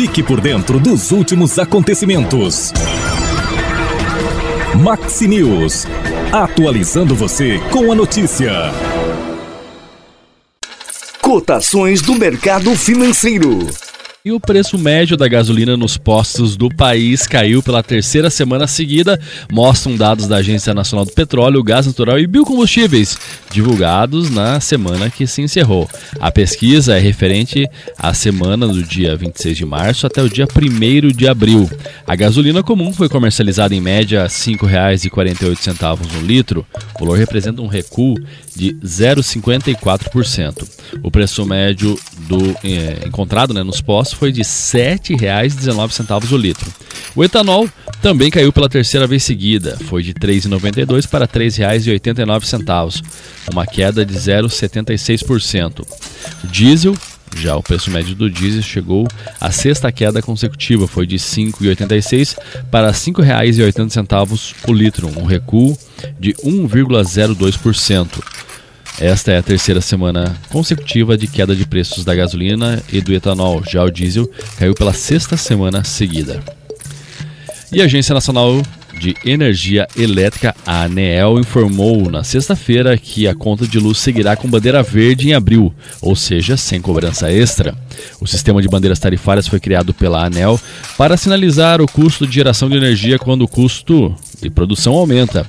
Fique por dentro dos últimos acontecimentos. Maxi News. Atualizando você com a notícia. Cotações do mercado financeiro. E o preço médio da gasolina nos postos do país caiu pela terceira semana seguida, mostram dados da Agência Nacional do Petróleo, Gás Natural e Biocombustíveis, divulgados na semana que se encerrou. A pesquisa é referente à semana do dia 26 de março até o dia 1 de abril. A gasolina comum foi comercializada em média a R$ 5,48 no litro. O valor representa um recuo de 0,54%. O preço médio do é, encontrado né, nos postos foi de R$ 7,19 o litro. O etanol também caiu pela terceira vez seguida, foi de R$ 3,92 para R$ 3,89, uma queda de 0,76%. O diesel já o preço médio do diesel chegou à sexta queda consecutiva, foi de R$ 5,86 para R$ 5,80 o litro, um recuo de 1,02%. Esta é a terceira semana consecutiva de queda de preços da gasolina e do etanol. Já o diesel caiu pela sexta semana seguida. E a Agência Nacional de Energia Elétrica, a ANEEL, informou na sexta-feira que a conta de luz seguirá com bandeira verde em abril, ou seja, sem cobrança extra. O sistema de bandeiras tarifárias foi criado pela ANEL para sinalizar o custo de geração de energia quando o custo de produção aumenta.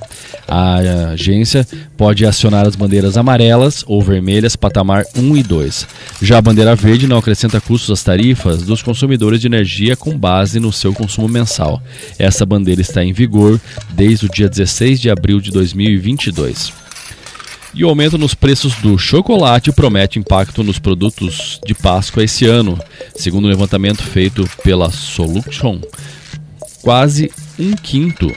A agência pode acionar as bandeiras amarelas ou vermelhas patamar 1 e 2. Já a bandeira verde não acrescenta custos às tarifas dos consumidores de energia com base no seu consumo mensal. Essa bandeira está em vigor desde o dia 16 de abril de 2022. E o aumento nos preços do chocolate promete impacto nos produtos de Páscoa esse ano. Segundo o um levantamento feito pela Solution, quase um quinto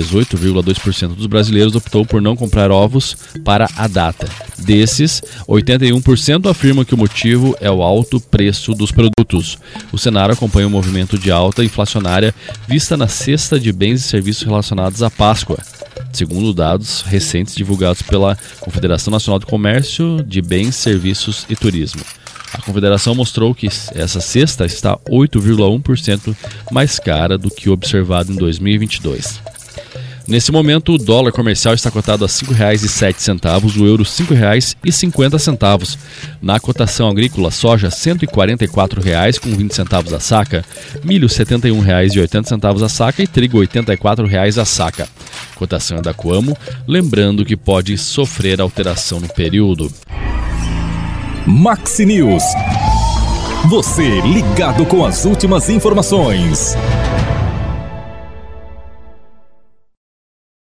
18,2% dos brasileiros optou por não comprar ovos para a data. Desses, 81% afirmam que o motivo é o alto preço dos produtos. O cenário acompanha o um movimento de alta inflacionária vista na cesta de bens e serviços relacionados à Páscoa. Segundo dados recentes divulgados pela Confederação Nacional do Comércio de Bens, Serviços e Turismo. A confederação mostrou que essa cesta está 8,1% mais cara do que observado em 2022. Nesse momento, o dólar comercial está cotado a R$ 5,07, o euro R$ 5,50. Na cotação agrícola, soja R$ 144,20 a saca, milho R$ 71,80 a saca e trigo R$ 84,00 a saca. Cotação é da Coamo, lembrando que pode sofrer alteração no período. Maxi News. Você ligado com as últimas informações.